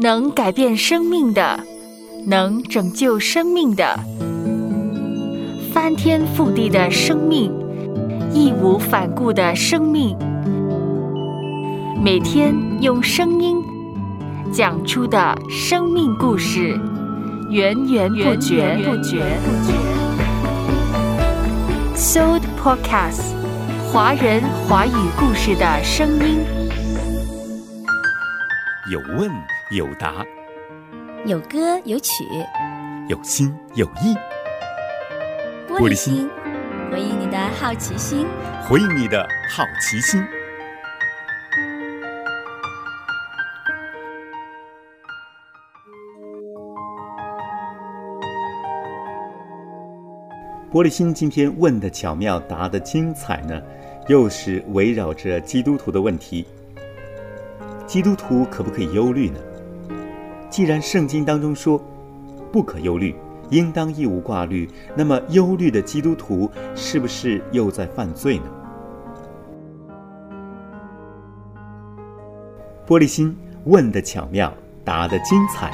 能改变生命的，能拯救生命的，翻天覆地的生命，义无反顾的生命，每天用声音讲出的生命故事，源源不绝。不绝。Soul Podcast，华人华语故事的声音。有问有答，有歌有曲，有心有意。玻璃心，回应你的好奇心，回应你的好奇心。玻璃心今天问的巧妙，答的精彩呢，又是围绕着基督徒的问题。基督徒可不可以忧虑呢？既然圣经当中说不可忧虑，应当一无挂虑，那么忧虑的基督徒是不是又在犯罪呢？玻璃心问的巧妙，答的精彩。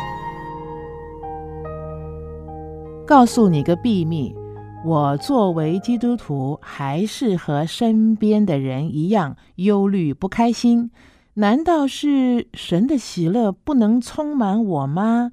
告诉你个秘密，我作为基督徒，还是和身边的人一样忧虑不开心。难道是神的喜乐不能充满我吗？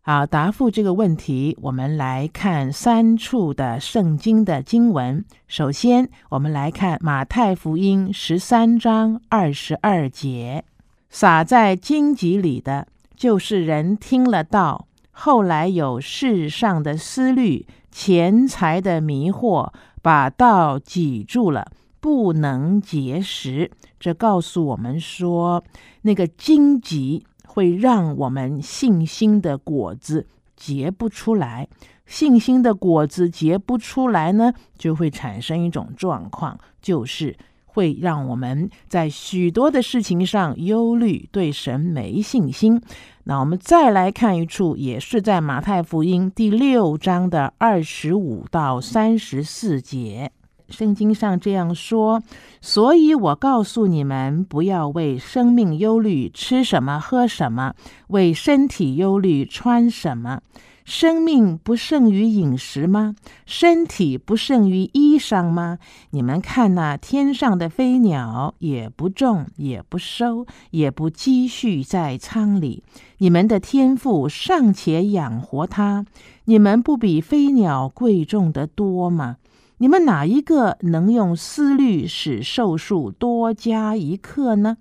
好，答复这个问题，我们来看三处的圣经的经文。首先，我们来看马太福音十三章二十二节：“撒在荆棘里的，就是人听了道，后来有世上的思虑、钱财的迷惑，把道挤住了。”不能结实，这告诉我们说，那个荆棘会让我们信心的果子结不出来。信心的果子结不出来呢，就会产生一种状况，就是会让我们在许多的事情上忧虑，对神没信心。那我们再来看一处，也是在马太福音第六章的二十五到三十四节。圣经上这样说，所以我告诉你们，不要为生命忧虑，吃什么，喝什么；为身体忧虑，穿什么。生命不胜于饮食吗？身体不胜于衣裳吗？你们看那天上的飞鸟，也不种，也不收，也不积蓄在仓里，你们的天赋尚且养活它，你们不比飞鸟贵重的多吗？你们哪一个能用思虑使寿数多加一刻呢？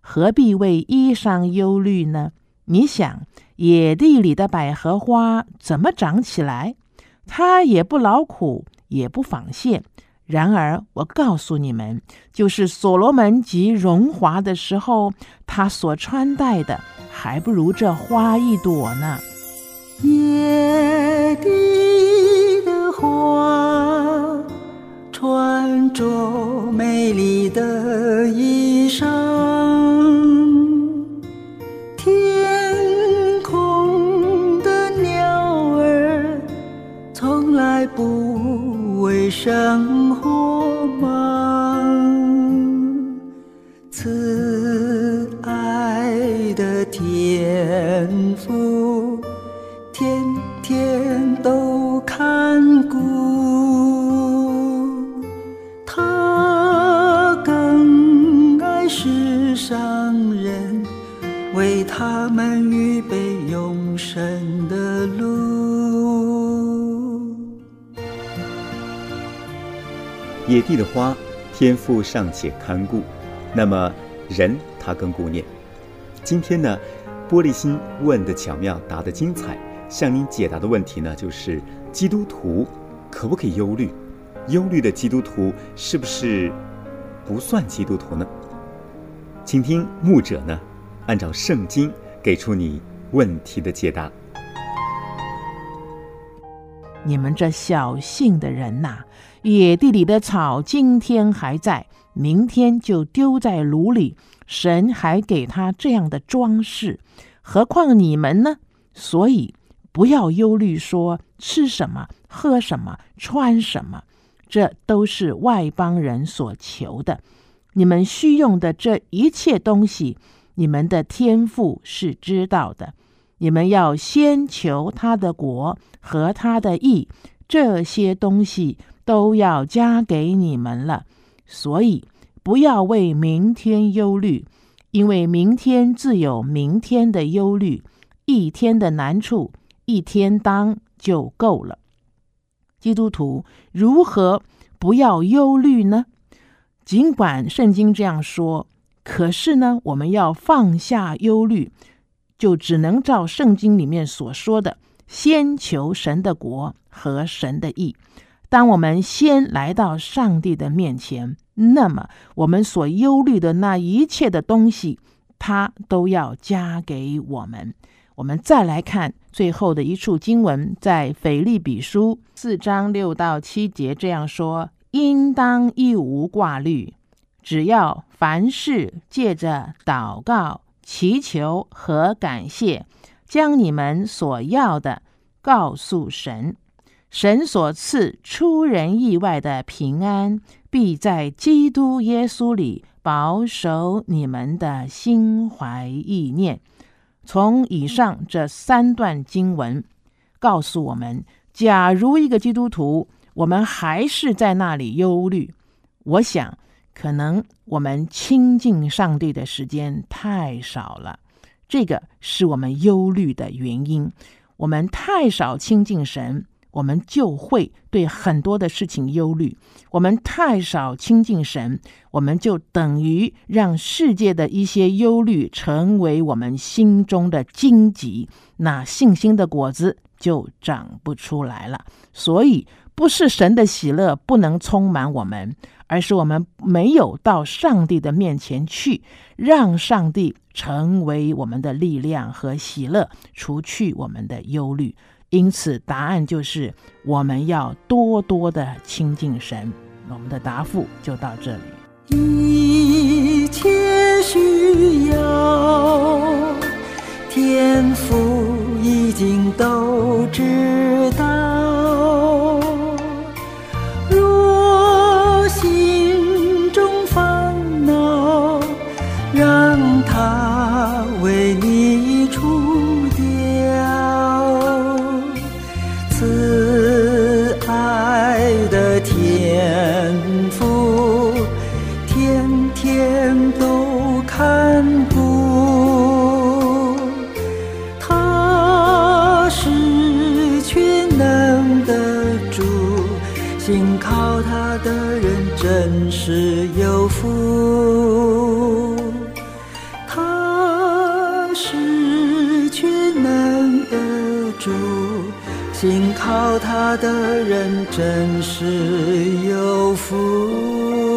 何必为衣裳忧虑呢？你想，野地里的百合花怎么长起来？它也不劳苦，也不纺线。然而，我告诉你们，就是所罗门极荣华的时候，他所穿戴的还不如这花一朵呢。野地穿着美丽的衣裳，天空的鸟儿从来不为生活忙，慈爱的天父，天天都野地的花，天赋尚且看顾，那么人他更顾念。今天呢，玻璃心问的巧妙，答的精彩。向您解答的问题呢，就是基督徒可不可以忧虑？忧虑的基督徒是不是不算基督徒呢？请听牧者呢。按照圣经给出你问题的解答。你们这小性的人呐，野地里的草今天还在，明天就丢在炉里。神还给他这样的装饰，何况你们呢？所以不要忧虑，说吃什么、喝什么、穿什么，这都是外邦人所求的。你们需用的这一切东西。你们的天赋是知道的。你们要先求他的国和他的义，这些东西都要加给你们了。所以不要为明天忧虑，因为明天自有明天的忧虑，一天的难处一天当就够了。基督徒如何不要忧虑呢？尽管圣经这样说，可是呢，我们要放下忧虑。就只能照圣经里面所说的，先求神的国和神的义。当我们先来到上帝的面前，那么我们所忧虑的那一切的东西，他都要加给我们。我们再来看最后的一处经文，在腓利比书四章六到七节这样说：应当一无挂虑，只要凡事借着祷告。祈求和感谢，将你们所要的告诉神，神所赐出人意外的平安，必在基督耶稣里保守你们的心怀意念。从以上这三段经文告诉我们：假如一个基督徒，我们还是在那里忧虑，我想。可能我们亲近上帝的时间太少了，这个是我们忧虑的原因。我们太少亲近神，我们就会对很多的事情忧虑。我们太少亲近神，我们就等于让世界的一些忧虑成为我们心中的荆棘，那信心的果子就长不出来了。所以，不是神的喜乐不能充满我们。而是我们没有到上帝的面前去，让上帝成为我们的力量和喜乐，除去我们的忧虑。因此，答案就是我们要多多的亲近神。我们的答复就到这里。一切需要，天赋已经都知看不，他是全能的主，信靠他的人真是有福。他是全能的主，信靠他的人真是有福。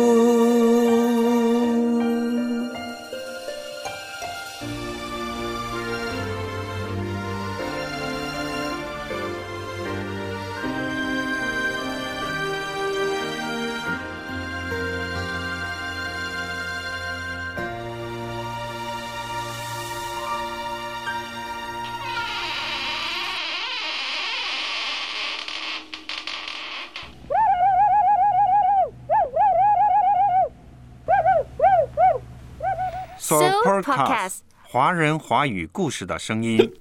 So Podcast，华人华语故事的声音。